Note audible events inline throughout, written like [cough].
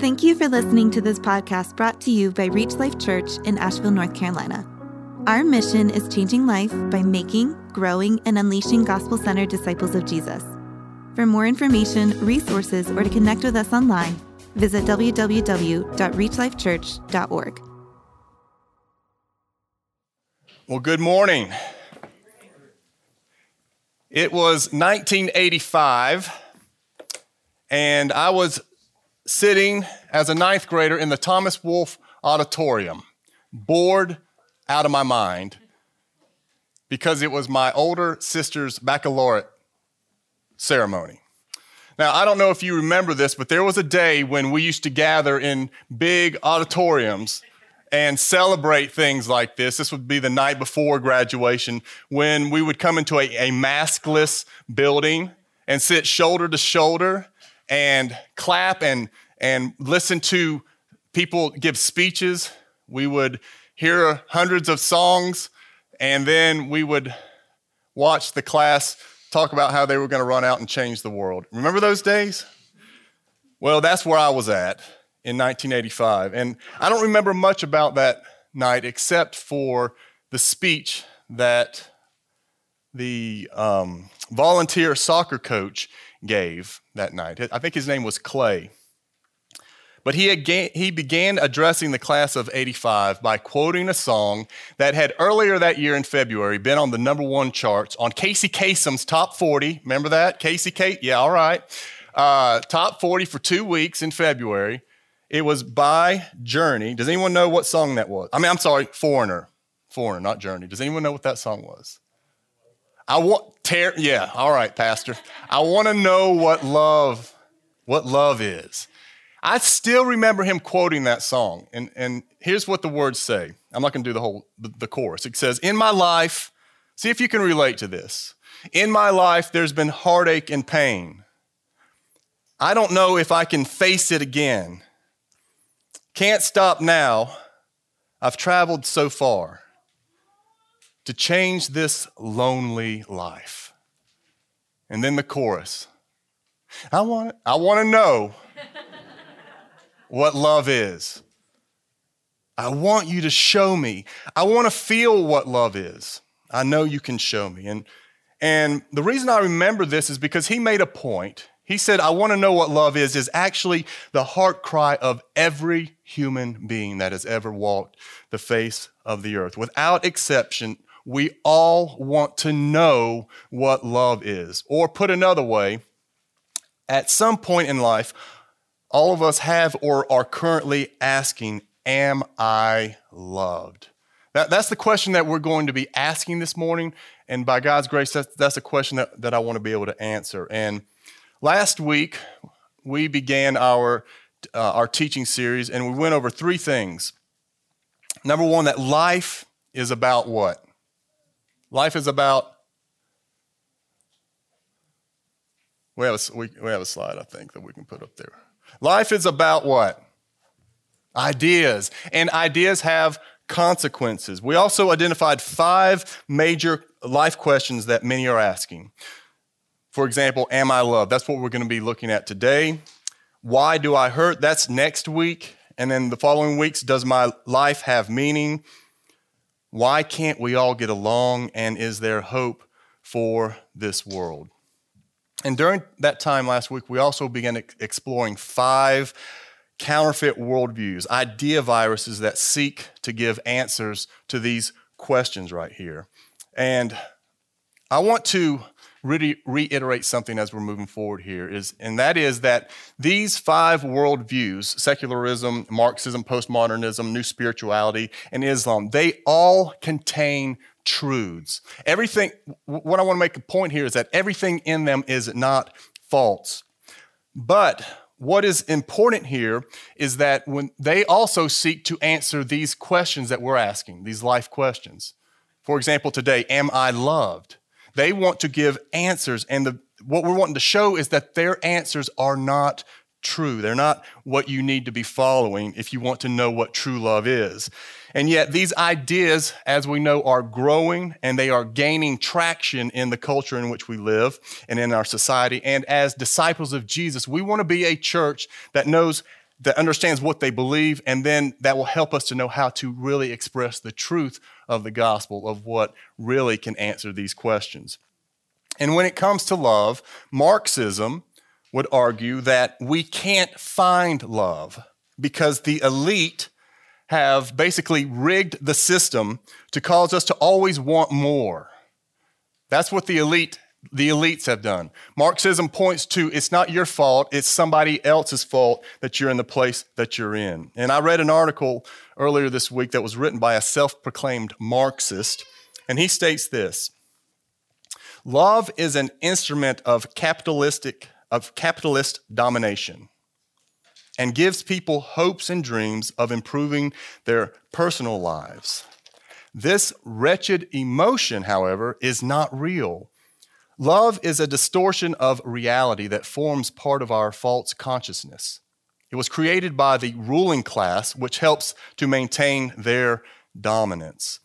Thank you for listening to this podcast brought to you by Reach Life Church in Asheville, North Carolina. Our mission is changing life by making, growing, and unleashing gospel centered disciples of Jesus. For more information, resources, or to connect with us online, visit www.reachlifechurch.org. Well, good morning. It was 1985, and I was sitting as a ninth grader in the Thomas Wolfe Auditorium, bored out of my mind because it was my older sister's baccalaureate ceremony. Now, I don't know if you remember this, but there was a day when we used to gather in big auditoriums and celebrate things like this. This would be the night before graduation when we would come into a, a maskless building and sit shoulder to shoulder and clap and, and listen to people give speeches. We would hear hundreds of songs, and then we would watch the class talk about how they were going to run out and change the world. Remember those days? Well, that's where I was at in 1985. And I don't remember much about that night except for the speech that the um, volunteer soccer coach gave that night. I think his name was Clay. But he, again, he began addressing the class of 85 by quoting a song that had earlier that year in February been on the number one charts on Casey Kasem's Top 40. Remember that? Casey Kate? Yeah, all right. Uh, top 40 for two weeks in February. It was by Journey. Does anyone know what song that was? I mean, I'm sorry, Foreigner. Foreigner, not Journey. Does anyone know what that song was? I want tear. Yeah, all right, Pastor. I want to know what love, what love is. I still remember him quoting that song, and and here's what the words say. I'm not going to do the whole the, the chorus. It says, "In my life, see if you can relate to this. In my life, there's been heartache and pain. I don't know if I can face it again. Can't stop now. I've traveled so far." To change this lonely life. And then the chorus. I want, I want to know what love is. I want you to show me. I want to feel what love is. I know you can show me. And, and the reason I remember this is because he made a point. He said, I want to know what love is, is actually the heart cry of every human being that has ever walked the face of the earth. Without exception, we all want to know what love is. Or put another way, at some point in life, all of us have or are currently asking, Am I loved? That, that's the question that we're going to be asking this morning. And by God's grace, that's, that's a question that, that I want to be able to answer. And last week, we began our, uh, our teaching series and we went over three things. Number one, that life is about what? Life is about. We have, a, we, we have a slide, I think, that we can put up there. Life is about what? Ideas. And ideas have consequences. We also identified five major life questions that many are asking. For example, am I loved? That's what we're going to be looking at today. Why do I hurt? That's next week. And then the following weeks, does my life have meaning? Why can't we all get along? And is there hope for this world? And during that time last week, we also began exploring five counterfeit worldviews, idea viruses that seek to give answers to these questions right here. And I want to really reiterate something as we're moving forward here is and that is that these five worldviews secularism marxism postmodernism new spirituality and islam they all contain truths. Everything what i want to make a point here is that everything in them is not false. But what is important here is that when they also seek to answer these questions that we're asking these life questions. For example today am i loved they want to give answers, and the, what we're wanting to show is that their answers are not true. They're not what you need to be following if you want to know what true love is. And yet, these ideas, as we know, are growing and they are gaining traction in the culture in which we live and in our society. And as disciples of Jesus, we want to be a church that knows that understands what they believe, and then that will help us to know how to really express the truth of the gospel of what really can answer these questions. And when it comes to love, Marxism would argue that we can't find love because the elite have basically rigged the system to cause us to always want more. That's what the elite the elites have done. Marxism points to it's not your fault, it's somebody else's fault that you're in the place that you're in. And I read an article earlier this week that was written by a self proclaimed Marxist, and he states this Love is an instrument of capitalistic of capitalist domination and gives people hopes and dreams of improving their personal lives. This wretched emotion, however, is not real. Love is a distortion of reality that forms part of our false consciousness. It was created by the ruling class, which helps to maintain their dominance.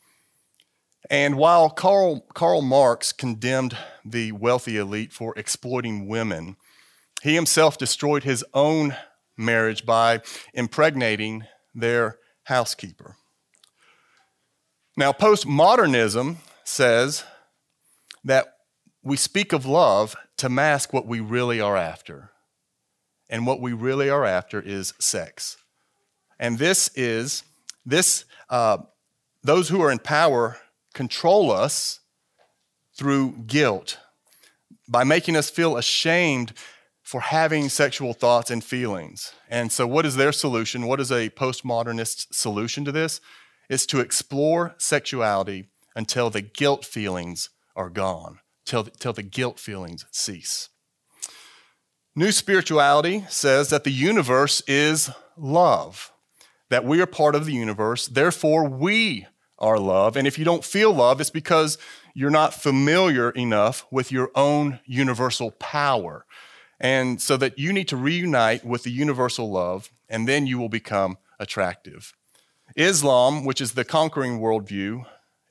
And while Karl, Karl Marx condemned the wealthy elite for exploiting women, he himself destroyed his own marriage by impregnating their housekeeper. Now, postmodernism says that we speak of love to mask what we really are after. And what we really are after is sex. And this is, this, uh, those who are in power control us through guilt by making us feel ashamed for having sexual thoughts and feelings. And so, what is their solution? What is a postmodernist solution to this? Is to explore sexuality until the guilt feelings are gone till, till the guilt feelings cease. New spirituality says that the universe is love, that we are part of the universe, therefore, we are love. And if you don't feel love, it's because you're not familiar enough with your own universal power. And so that you need to reunite with the universal love, and then you will become attractive. Islam, which is the conquering worldview,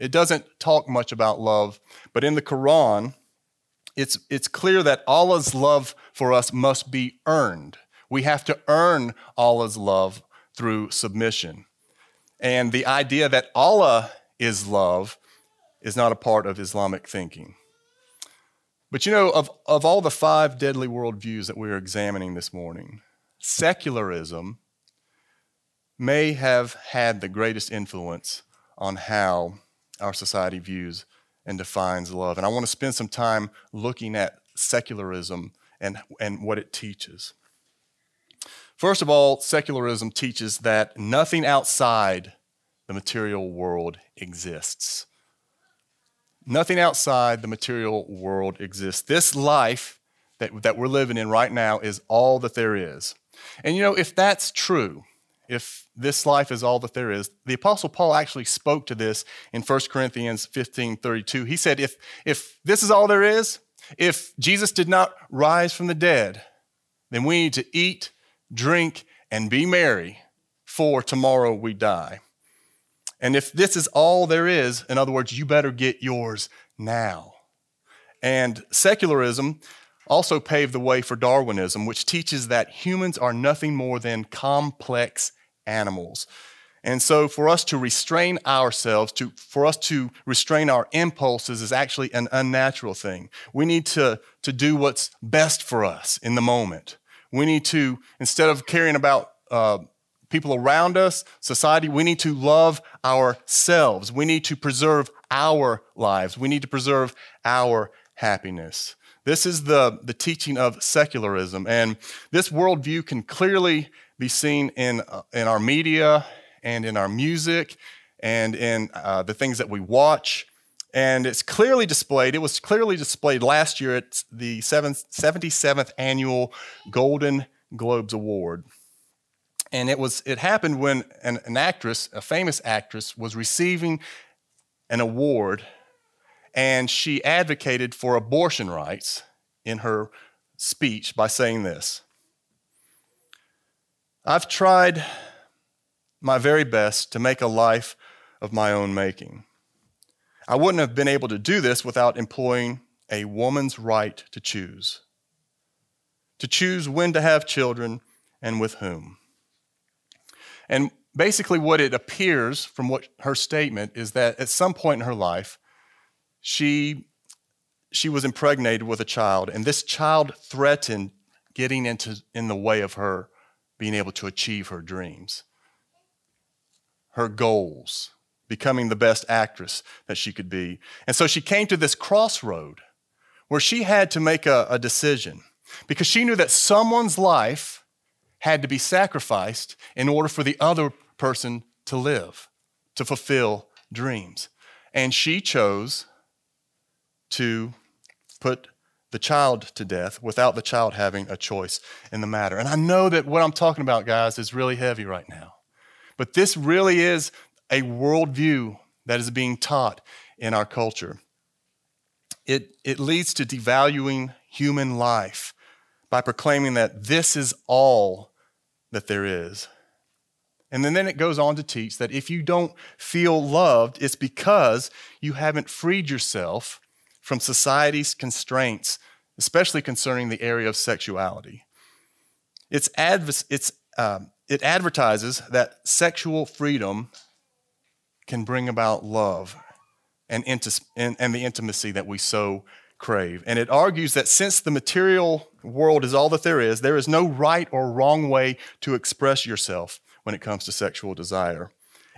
it doesn't talk much about love, but in the Quran, it's, it's clear that Allah's love for us must be earned. We have to earn Allah's love through submission. And the idea that Allah is love is not a part of Islamic thinking. But you know, of, of all the five deadly worldviews that we're examining this morning, secularism may have had the greatest influence on how our society views and defines love. And I want to spend some time looking at secularism and, and what it teaches. First of all, secularism teaches that nothing outside the material world exists. Nothing outside the material world exists. This life that, that we're living in right now is all that there is. And you know, if that's true, if this life is all that there is. The Apostle Paul actually spoke to this in 1 Corinthians 15 32. He said, if, if this is all there is, if Jesus did not rise from the dead, then we need to eat, drink, and be merry, for tomorrow we die. And if this is all there is, in other words, you better get yours now. And secularism also paved the way for Darwinism, which teaches that humans are nothing more than complex animals. And so, for us to restrain ourselves, to, for us to restrain our impulses, is actually an unnatural thing. We need to, to do what's best for us in the moment. We need to, instead of caring about uh, people around us, society, we need to love ourselves. We need to preserve our lives. We need to preserve our happiness. This is the, the teaching of secularism. And this worldview can clearly be seen in, uh, in our media and in our music and in uh, the things that we watch. And it's clearly displayed, it was clearly displayed last year at the 77th annual Golden Globes Award. And it, was, it happened when an, an actress, a famous actress, was receiving an award and she advocated for abortion rights in her speech by saying this I've tried my very best to make a life of my own making. I wouldn't have been able to do this without employing a woman's right to choose, to choose when to have children and with whom. And basically, what it appears from what her statement is that at some point in her life, she she was impregnated with a child, and this child threatened getting into in the way of her being able to achieve her dreams, her goals, becoming the best actress that she could be. And so she came to this crossroad where she had to make a, a decision because she knew that someone's life had to be sacrificed in order for the other person to live, to fulfill dreams. And she chose to put the child to death without the child having a choice in the matter. And I know that what I'm talking about, guys, is really heavy right now. But this really is a worldview that is being taught in our culture. It, it leads to devaluing human life by proclaiming that this is all that there is. And then, then it goes on to teach that if you don't feel loved, it's because you haven't freed yourself from society's constraints, especially concerning the area of sexuality. It's, adv- it's, um, it advertises that sexual freedom can bring about love and, inti- and, and the intimacy that we so crave. And it argues that since the material world is all that there is, there is no right or wrong way to express yourself when it comes to sexual desire.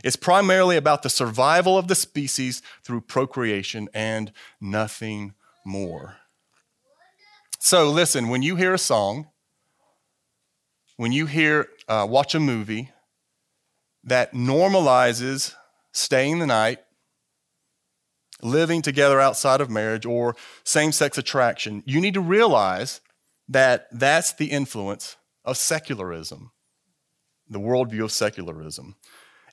It's primarily about the survival of the species through procreation and nothing more. So, listen, when you hear a song, when you hear, uh, watch a movie that normalizes staying the night, living together outside of marriage, or same sex attraction, you need to realize that that's the influence of secularism, the worldview of secularism.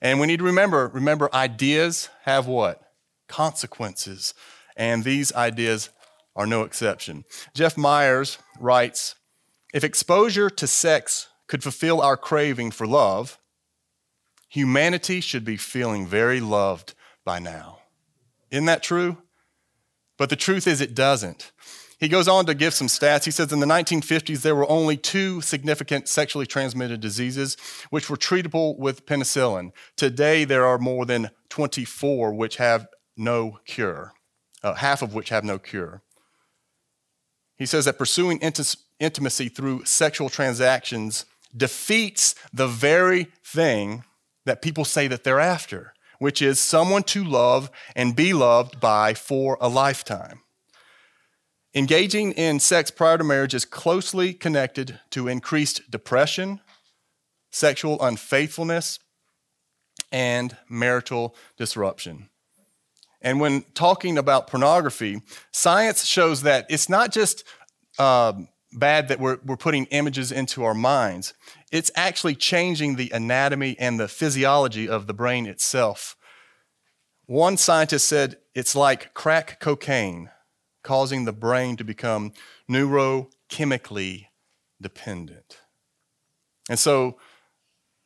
And we need to remember remember, ideas have what? Consequences. And these ideas are no exception. Jeff Myers writes If exposure to sex could fulfill our craving for love, humanity should be feeling very loved by now. Isn't that true? But the truth is, it doesn't. He goes on to give some stats. He says in the 1950s, there were only two significant sexually transmitted diseases which were treatable with penicillin. Today, there are more than 24 which have no cure, uh, half of which have no cure. He says that pursuing int- intimacy through sexual transactions defeats the very thing that people say that they're after, which is someone to love and be loved by for a lifetime. Engaging in sex prior to marriage is closely connected to increased depression, sexual unfaithfulness, and marital disruption. And when talking about pornography, science shows that it's not just uh, bad that we're, we're putting images into our minds, it's actually changing the anatomy and the physiology of the brain itself. One scientist said it's like crack cocaine causing the brain to become neurochemically dependent. And so,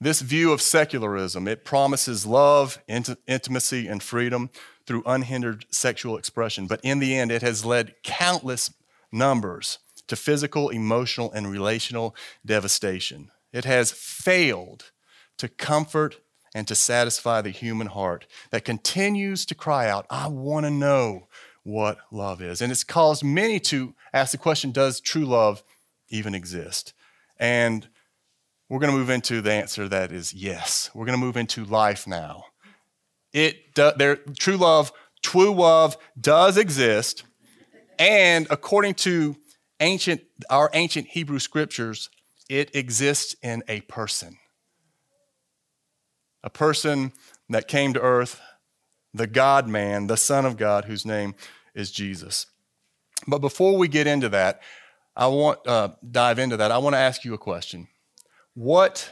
this view of secularism, it promises love, int- intimacy, and freedom through unhindered sexual expression. But in the end, it has led countless numbers to physical, emotional, and relational devastation. It has failed to comfort and to satisfy the human heart that continues to cry out, I want to know what love is. And it's caused many to ask the question Does true love even exist? And we're going to move into the answer that is yes. We're going to move into life now. It there, true love, true love does exist, and according to ancient our ancient Hebrew scriptures, it exists in a person. A person that came to earth, the God man, the Son of God, whose name is Jesus. But before we get into that, I want uh, dive into that. I want to ask you a question. What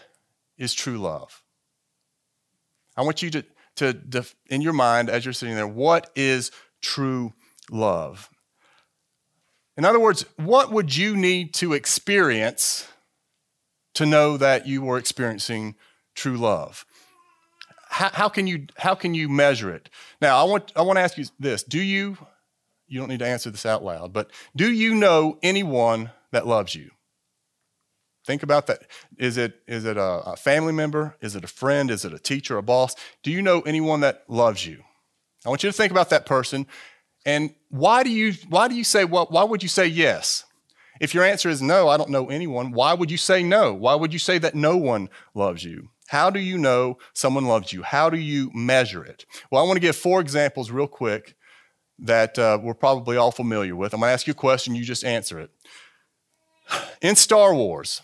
is true love? I want you to, to, in your mind, as you're sitting there, what is true love? In other words, what would you need to experience to know that you were experiencing true love? How, how, can you, how can you measure it? Now, I want, I want to ask you this Do you you don't need to answer this out loud, but do you know anyone that loves you? Think about that. Is it, is it a, a family member? Is it a friend? Is it a teacher, a boss? Do you know anyone that loves you? I want you to think about that person. And why do you, why do you say, well, why would you say yes? If your answer is no, I don't know anyone, why would you say no? Why would you say that no one loves you? How do you know someone loves you? How do you measure it? Well, I want to give four examples real quick that uh, we're probably all familiar with. I'm going to ask you a question, you just answer it. In Star Wars,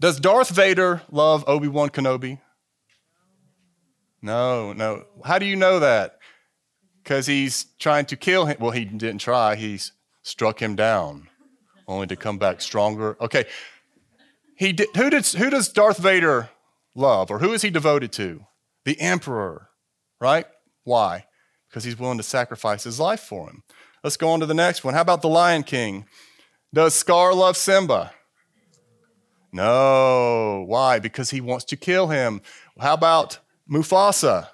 does Darth Vader love Obi Wan Kenobi? No, no. How do you know that? Because he's trying to kill him. Well, he didn't try, he struck him down, only to come back stronger. Okay. He did, who, did, who does Darth Vader love, or who is he devoted to? The Emperor right? Why? Because he's willing to sacrifice his life for him. Let's go on to the next one. How about the Lion King? Does Scar love Simba? No. Why? Because he wants to kill him. How about Mufasa?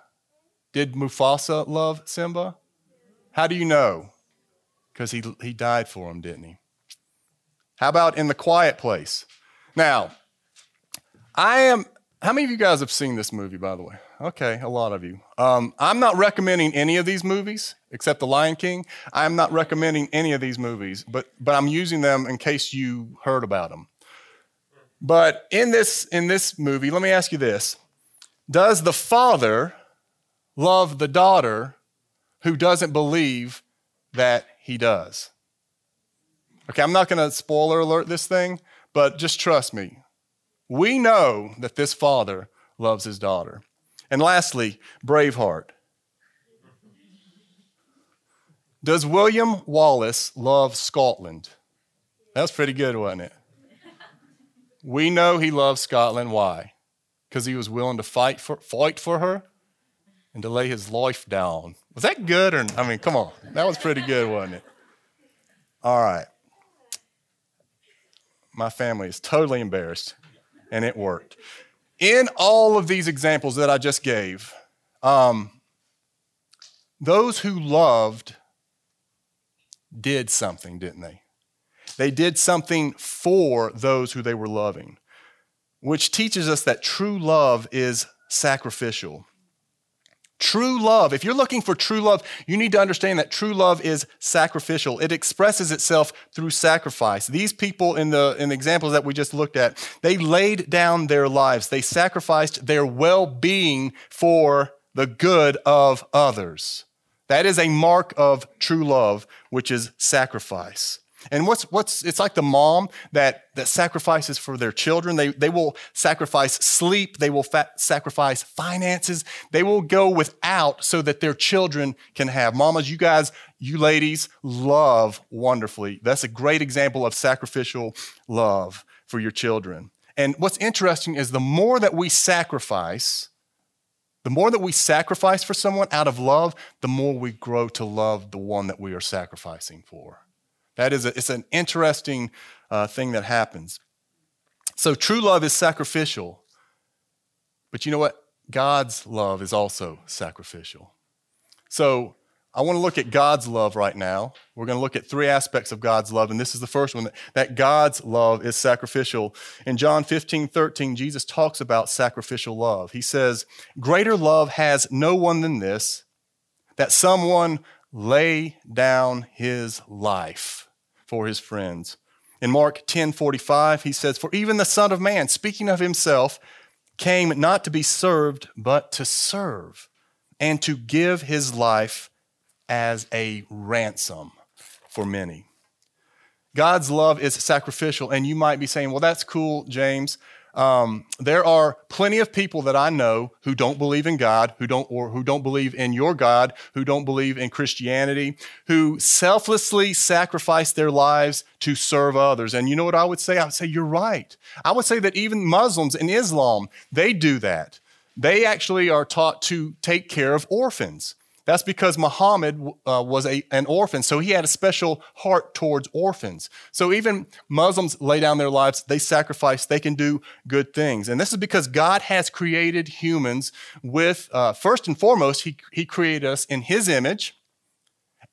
Did Mufasa love Simba? How do you know? Because he, he died for him, didn't he? How about in the quiet place? Now, I am, how many of you guys have seen this movie, by the way? Okay, a lot of you. Um, I'm not recommending any of these movies except The Lion King. I'm not recommending any of these movies, but but I'm using them in case you heard about them. But in this in this movie, let me ask you this: Does the father love the daughter who doesn't believe that he does? Okay, I'm not going to spoiler alert this thing, but just trust me. We know that this father loves his daughter. And lastly, Braveheart. Does William Wallace love Scotland? That's pretty good, wasn't it? We know he loves Scotland. Why? Because he was willing to fight for, fight for her and to lay his life down. Was that good? Or I mean, come on, that was pretty good, wasn't it? All right. My family is totally embarrassed, and it worked in all of these examples that I just gave, um, those who loved did something, didn't they? They did something for those who they were loving, which teaches us that true love is sacrificial. True love, if you're looking for true love, you need to understand that true love is sacrificial. It expresses itself through sacrifice. These people in the, in the examples that we just looked at, they laid down their lives, they sacrificed their well being for the good of others. That is a mark of true love, which is sacrifice. And what's, what's it's like the mom that, that sacrifices for their children. They, they will sacrifice sleep, they will sacrifice finances, they will go without so that their children can have. Mamas, you guys, you ladies love wonderfully. That's a great example of sacrificial love for your children. And what's interesting is the more that we sacrifice, the more that we sacrifice for someone out of love, the more we grow to love the one that we are sacrificing for. That is, a, it's an interesting uh, thing that happens. So true love is sacrificial, but you know what? God's love is also sacrificial. So I want to look at God's love right now. We're going to look at three aspects of God's love, and this is the first one that, God's love is sacrificial. In John 15, 13, Jesus talks about sacrificial love. He says, Greater love has no one than this, that someone lay down his life for his friends. In Mark 10 45, he says, For even the Son of Man, speaking of himself, came not to be served, but to serve, and to give his life as a ransom for many. God's love is sacrificial, and you might be saying, Well, that's cool, James. Um, there are plenty of people that I know who don't believe in God, who don't, or who don't believe in your God, who don't believe in Christianity, who selflessly sacrifice their lives to serve others. And you know what I would say? I would say, you're right. I would say that even Muslims in Islam, they do that. They actually are taught to take care of orphans. That's because Muhammad uh, was a, an orphan, so he had a special heart towards orphans. So even Muslims lay down their lives, they sacrifice, they can do good things. And this is because God has created humans with, uh, first and foremost, he, he created us in His image,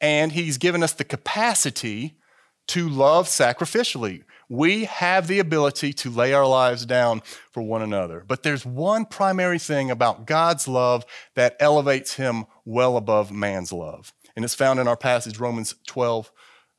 and He's given us the capacity to love sacrificially. We have the ability to lay our lives down for one another. But there's one primary thing about God's love that elevates him well above man's love. And it's found in our passage, Romans 12,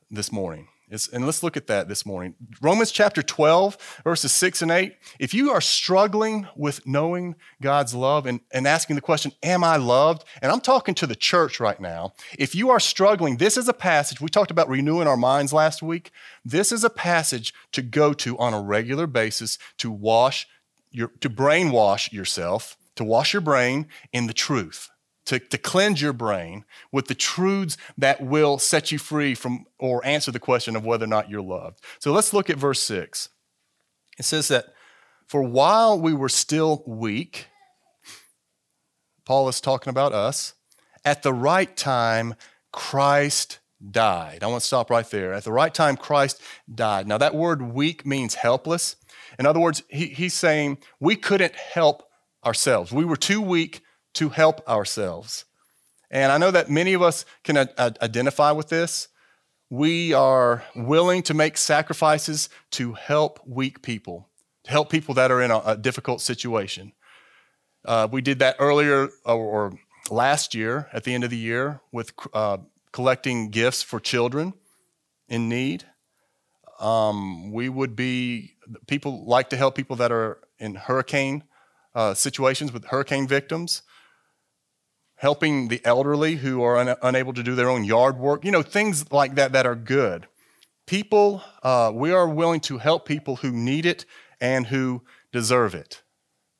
this morning. It's, and let's look at that this morning. Romans chapter 12, verses 6 and 8. If you are struggling with knowing God's love and, and asking the question, Am I loved? And I'm talking to the church right now. If you are struggling, this is a passage. We talked about renewing our minds last week. This is a passage to go to on a regular basis to wash your, to brainwash yourself, to wash your brain in the truth to, to cleanse your brain with the truths that will set you free from or answer the question of whether or not you're loved. So let's look at verse 6. It says that for while we were still weak, Paul is talking about us, at the right time, Christ died. I want to stop right there. At the right time, Christ died. Now, that word weak means helpless. In other words, he, he's saying we couldn't help ourselves. We were too weak to help ourselves. And I know that many of us can identify with this. We are willing to make sacrifices to help weak people, to help people that are in a, a difficult situation. Uh, we did that earlier or, or, last year at the end of the year with uh, collecting gifts for children in need. Um, we would be, people like to help people that are in hurricane uh, situations with hurricane victims helping the elderly who are un- unable to do their own yard work, you know, things like that that are good. People, uh, we are willing to help people who need it and who deserve it.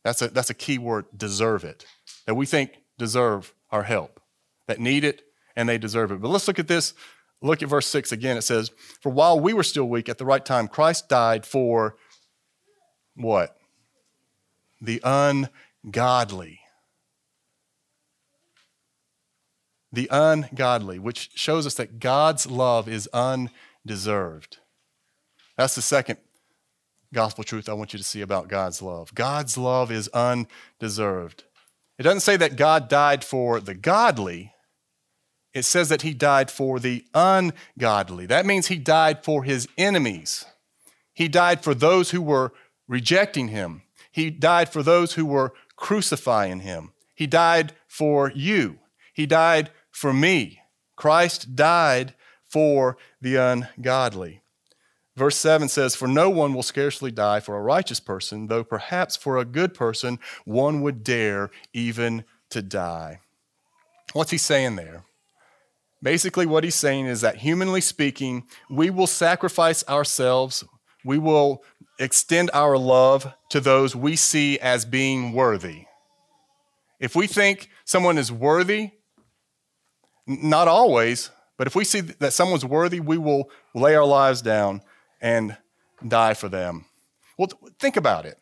That's a, that's a key word, deserve it, that we think deserve our help, that need it and they deserve it. But let's look at this. Look at verse 6 again. It says, For while we were still weak, at the right time, Christ died for what? The ungodly. The ungodly, which shows us that God's love is undeserved. That's the second gospel truth I want you to see about God's love. God's love is undeserved. It doesn't say that God died for the godly, it says that he died for the ungodly. That means he died for his enemies. He died for those who were rejecting him. He died for those who were crucifying him. He died for you. He died for me. Christ died for the ungodly. Verse 7 says, For no one will scarcely die for a righteous person, though perhaps for a good person one would dare even to die. What's he saying there? Basically, what he's saying is that humanly speaking, we will sacrifice ourselves, we will extend our love to those we see as being worthy. If we think someone is worthy, not always, but if we see that someone's worthy, we will lay our lives down and die for them. Well, think about it.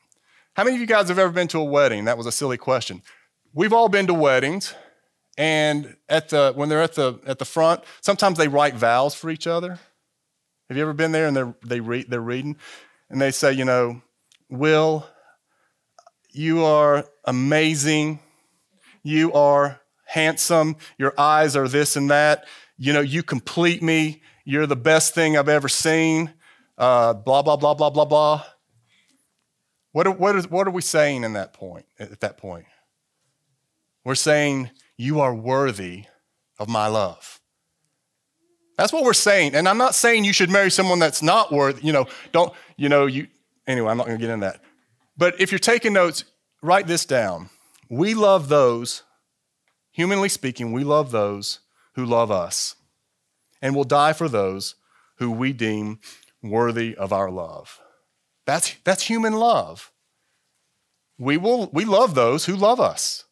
How many of you guys have ever been to a wedding? That was a silly question. We've all been to weddings, and at the when they're at the at the front, sometimes they write vows for each other. Have you ever been there and they're they read they're reading, and they say, you know, Will, you are amazing. You are handsome, your eyes are this and that, you know, you complete me, you're the best thing I've ever seen, uh, blah, blah, blah, blah, blah, blah. What are, what, are we saying in that point, at that point? We're saying, you are worthy of my love. That's what we're saying. And I'm not saying you should marry someone that's not worthy, you know, don't, you know, you, anyway, I'm not going to get into that. But if you're taking notes, write this down. We love those Humanly speaking, we love those who love us and will die for those who we deem worthy of our love. That's, that's human love. We, will, we love those who love us,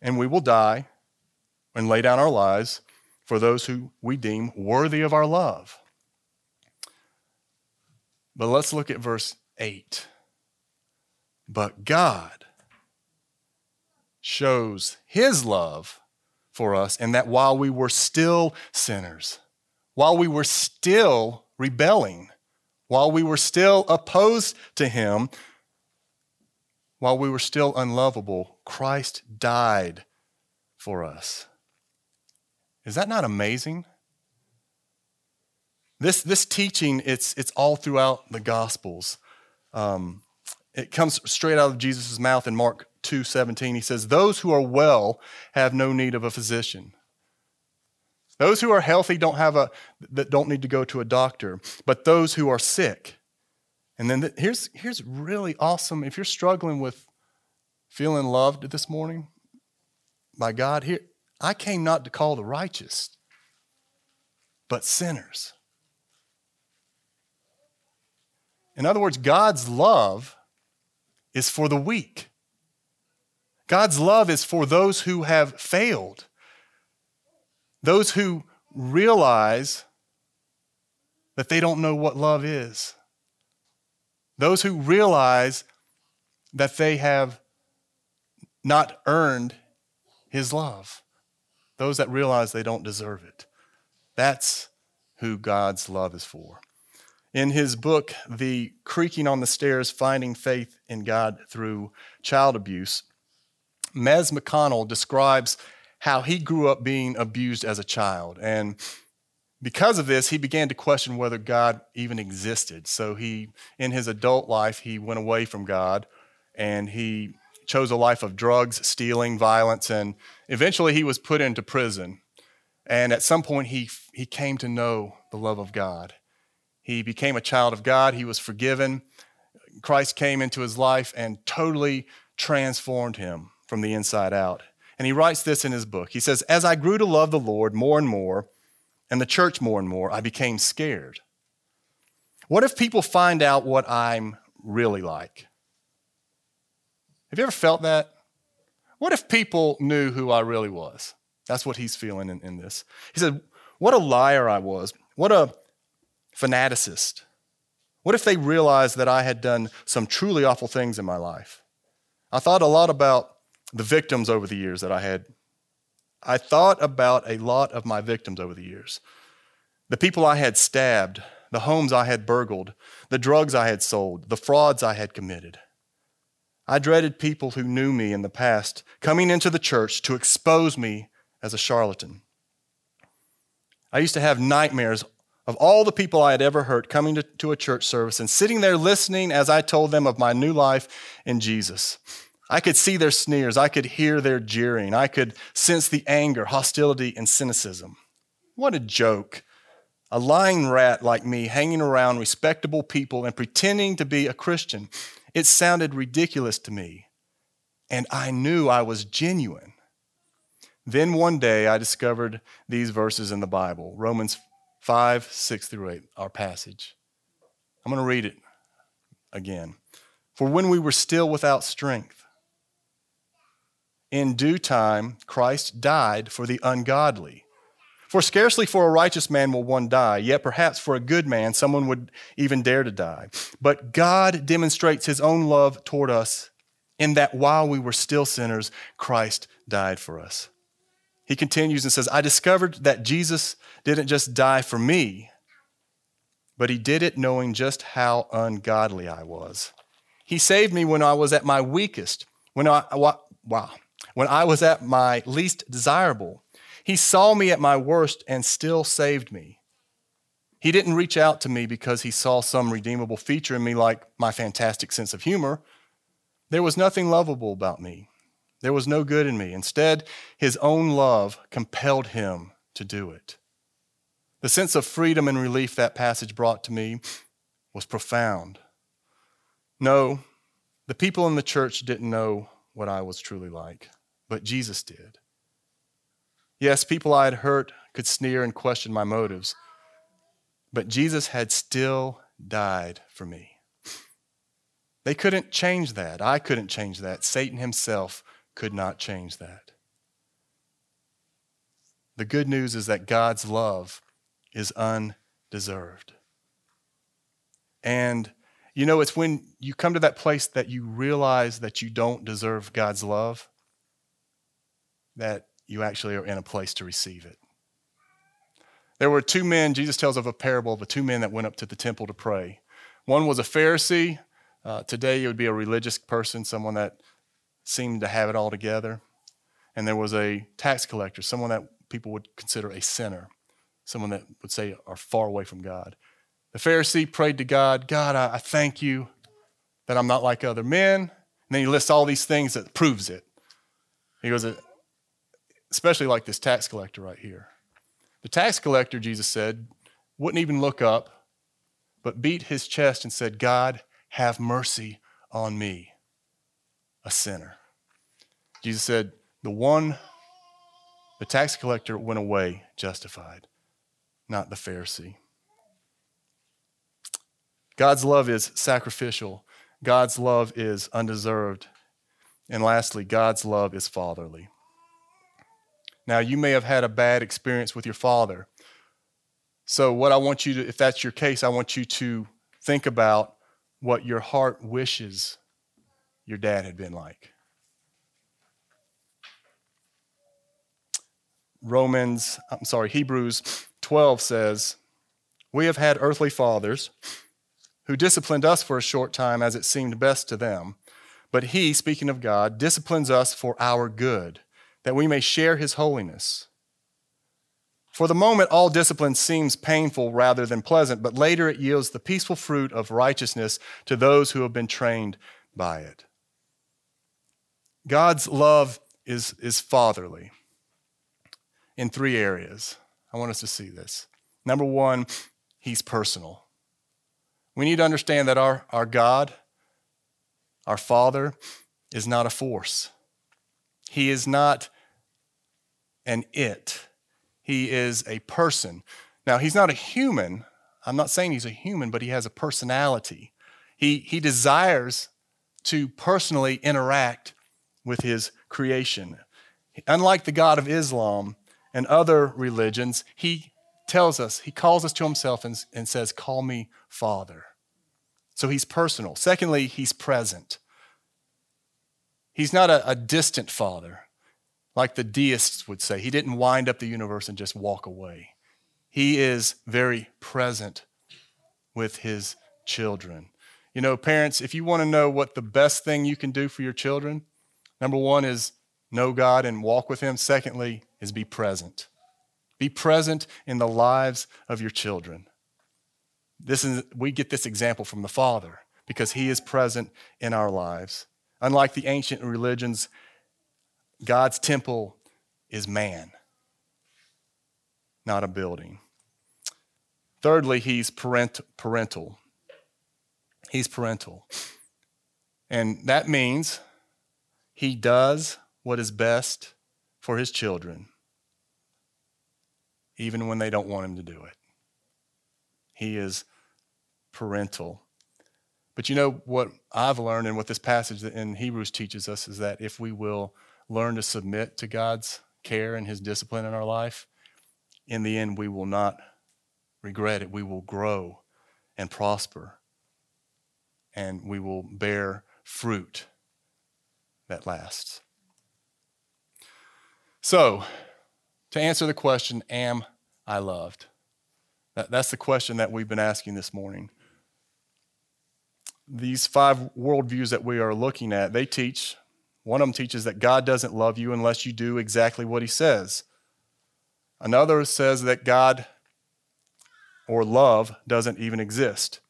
and we will die and lay down our lives for those who we deem worthy of our love. But let's look at verse 8. But God shows his love for us, and that while we were still sinners, while we were still rebelling, while we were still opposed to him, while we were still unlovable, Christ died for us. Is that not amazing? This, this teaching, it's, it's all throughout the Gospels. Um, it comes straight out of Jesus' mouth in Mark 2 17. He says, Those who are well have no need of a physician. Those who are healthy don't have a that don't need to go to a doctor, but those who are sick. And then the, here's here's really awesome. If you're struggling with feeling loved this morning by God, here I came not to call the righteous, but sinners. In other words, God's love is for the weak. God's love is for those who have failed, those who realize that they don't know what love is, those who realize that they have not earned His love, those that realize they don't deserve it. That's who God's love is for. In his book, The Creaking on the Stairs Finding Faith in God Through Child Abuse, Mez McConnell describes how he grew up being abused as a child. And because of this, he began to question whether God even existed. So he, in his adult life, he went away from God and he chose a life of drugs, stealing, violence, and eventually he was put into prison. And at some point, he, he came to know the love of God. He became a child of God. He was forgiven. Christ came into his life and totally transformed him from the inside out. And he writes this in his book. He says, As I grew to love the Lord more and more, and the church more and more, I became scared. What if people find out what I'm really like? Have you ever felt that? What if people knew who I really was? That's what he's feeling in, in this. He said, What a liar I was. What a fanaticist? What if they realized that I had done some truly awful things in my life? I thought a lot about the victims over the years that I had. I thought about a lot of my victims over the years. The people I had stabbed, the homes I had burgled, the drugs I had sold, the frauds I had committed. I dreaded people who knew me in the past coming into the church to expose me as a charlatan. I used to have nightmares of all the people I had ever hurt coming to, to, a church service and sitting there listening as I told them of my new life in Jesus. I could see their sneers. I could hear their jeering. I could sense the anger, hostility, and cynicism. What a joke. A lying rat like me hanging around respectable people and pretending to be a Christian. It sounded ridiculous to me. And I knew I was genuine. Then one day I discovered these verses in the Bible Romans 5, 6 through 8, our passage. I'm going to read it again. For when we were still without strength, in due time Christ died for the ungodly. For scarcely for a righteous man will one die, yet perhaps for a good man someone would even dare to die. But God demonstrates his own love toward us in that while we were still sinners, Christ died for us. He continues and says, I discovered that Jesus didn't just die for me, but he did it knowing just how ungodly I was. He saved me when I was at my weakest, when I, wow, when I was at my least desirable. He saw me at my worst and still saved me. He didn't reach out to me because he saw some redeemable feature in me, like my fantastic sense of humor. There was nothing lovable about me. There was no good in me. Instead, his own love compelled him to do it. The sense of freedom and relief that passage brought to me was profound. No, the people in the church didn't know what I was truly like, but Jesus did. Yes, people I had hurt could sneer and question my motives, but Jesus had still died for me. They couldn't change that. I couldn't change that. Satan himself could not change that. The good news is that God's love is undeserved. And you know, it's when you come to that place that you realize that you don't deserve God's love that you actually are in a place to receive it. There were two men, Jesus tells of a parable of the two men that went up to the temple to pray. One was a Pharisee. Uh, today, it would be a religious person, someone that seemed to have it all together. And there was a tax collector, someone that people would consider a sinner. someone that would say are far away from God. The Pharisee prayed to God, God, I, thank you that I'm not like other men. And then he lists all these things that proves it. He goes, especially like this tax collector right here. The tax collector, Jesus said, wouldn't even look up, but beat his chest and said, God, have mercy on me, a sinner. Jesus said, The one, the tax collector went away justified, not the Pharisee. God's love is sacrificial. God's love is undeserved. And lastly, God's love is fatherly. Now, you may have had a bad experience with your father. So, what I want you to, if that's your case, I want you to think about what your heart wishes your dad had been like. Romans, I'm sorry, Hebrews 12 says, We have had earthly fathers who disciplined us for a short time as it seemed best to them. But he, speaking of God, disciplines us for our good, that we may share his holiness. For the moment, all discipline seems painful rather than pleasant, but later it yields the peaceful fruit of righteousness to those who have been trained by it. God's love is, is fatherly in three areas. I want us to see this. Number one, he's personal. We need to understand that our, our God, our Father, is not a force. He is not an it. He is a person. Now, he's not a human. I'm not saying he's a human, but he has a personality. He, he desires to personally interact with his creation. Unlike the God of Islam and other religions, he tells us, he calls us to himself and, and says, Call me Father. So he's personal. Secondly, he's present. He's not a, a, distant father, like the deists would say. He didn't wind up the universe and just walk away. He is very present with his children. You know, parents, if you want to know what the best thing you can do for your children, number one is know God and walk with Him. Secondly, is be present. Be present in the lives of your children. This is, we get this example from the Father because He is present in our lives. Unlike the ancient religions, God's temple is man, not a building. Thirdly, He's parent, parental. He's parental. And that means He does what is best for His children even when they don't want him to do it. He is parental. But you know what I've learned and what this passage in Hebrews teaches us is that if we will learn to submit to God's care and his discipline in our life, in the end we will not regret it. We will grow and prosper and we will bear fruit that lasts. So, to answer the question, Am I loved? That, that's the question that we've been asking this morning. These five worldviews that we are looking at, they teach, one of them teaches that God doesn't love you unless you do exactly what he says. Another says that God or love doesn't even exist.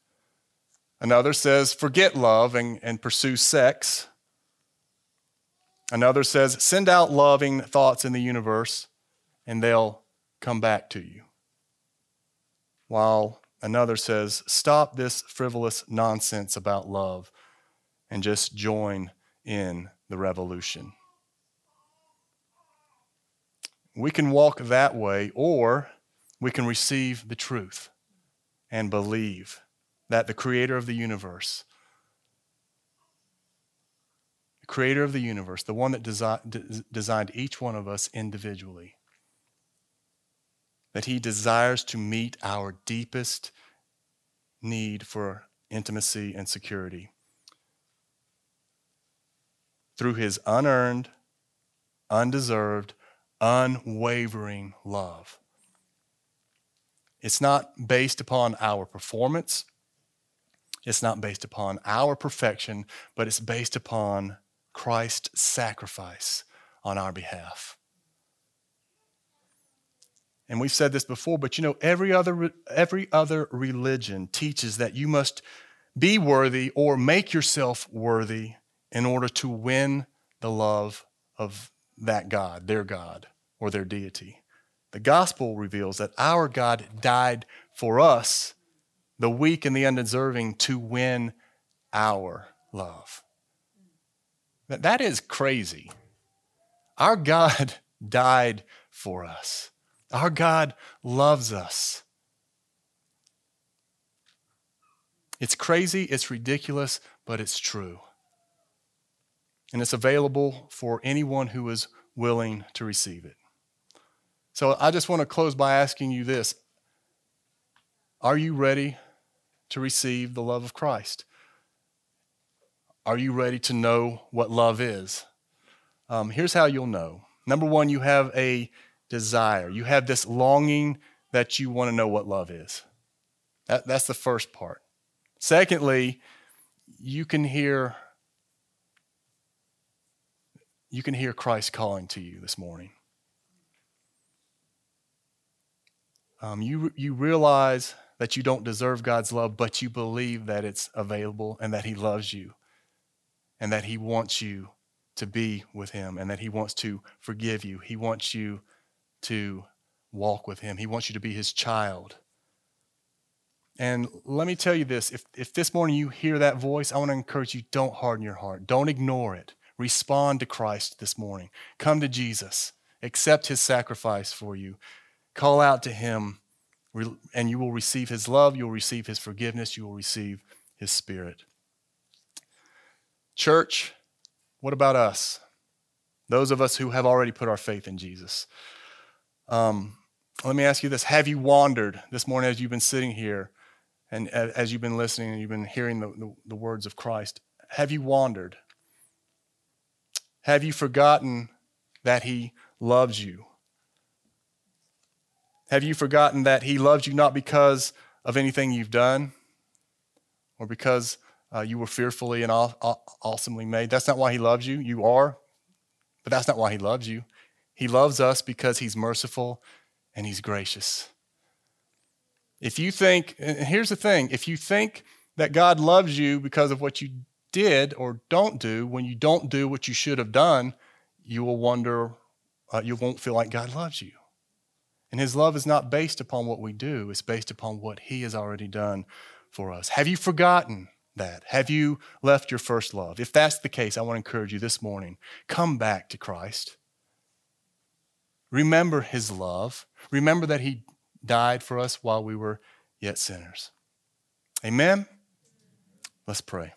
Another says, forget love and, and pursue sex. Another says, send out loving thoughts in the universe and they'll come back to you. While another says, Stop this frivolous nonsense about love and just join in the revolution. We can walk that way, or we can receive the truth and believe that the creator of the universe, creator of the universe, the one that desi- designed each one of us individually, that He desires to meet our deepest need for intimacy and security through His unearned, undeserved, unwavering love. It's not based upon our performance. It's not based upon our perfection, but it's based upon Christ's sacrifice on our behalf. And we've said this before, but you know, every other, every other religion teaches that you must be worthy or make yourself worthy in order to win the love of that God, their God, or their deity. The gospel reveals that our God died for us, the weak and the undeserving, to win our love. That is crazy. Our God [laughs] died for us. Our God loves us. It's crazy, it's ridiculous, but it's true. And it's available for anyone who is willing to receive it. So I just want to close by asking you this Are you ready to receive the love of Christ? Are you ready to know what love is? Um, here's how you'll know. Number one, you have a desire. You have this longing that you want to know what love is. That, that's the first part. Secondly, you can hear you can hear Christ calling to you this morning. Um, you, you realize that you don't deserve God's love, but you believe that it's available and that He loves you and that He wants you to be with Him and that He wants to forgive you. He wants you to walk with Him, He wants you to be His child. And let me tell you this if, if this morning you hear that voice, I want to encourage you don't harden your heart, don't ignore it. Respond to Christ this morning. Come to Jesus, accept His sacrifice for you, call out to Him, and you will receive His love, you will receive His forgiveness, you will receive His Spirit. Church, what about us? Those of us who have already put our faith in Jesus. Um, let me ask you this Have you wandered this morning as you've been sitting here and as you've been listening and you've been hearing the, the, the words of Christ? Have you wandered? Have you forgotten that He loves you? Have you forgotten that He loves you not because of anything you've done or because uh, you were fearfully and aw- aw- awesomely made? That's not why He loves you. You are, but that's not why He loves you. He loves us because He's merciful and He's gracious. If you think, and here's the thing if you think that God loves you because of what you did or don't do, when you don't do what you should have done, you will wonder, uh, you won't feel like God loves you. And His love is not based upon what we do, it's based upon what He has already done for us. Have you forgotten that? Have you left your first love? If that's the case, I want to encourage you this morning come back to Christ. Remember His love. Remember that He died for us while we were yet sinners. Amen? Let's pray.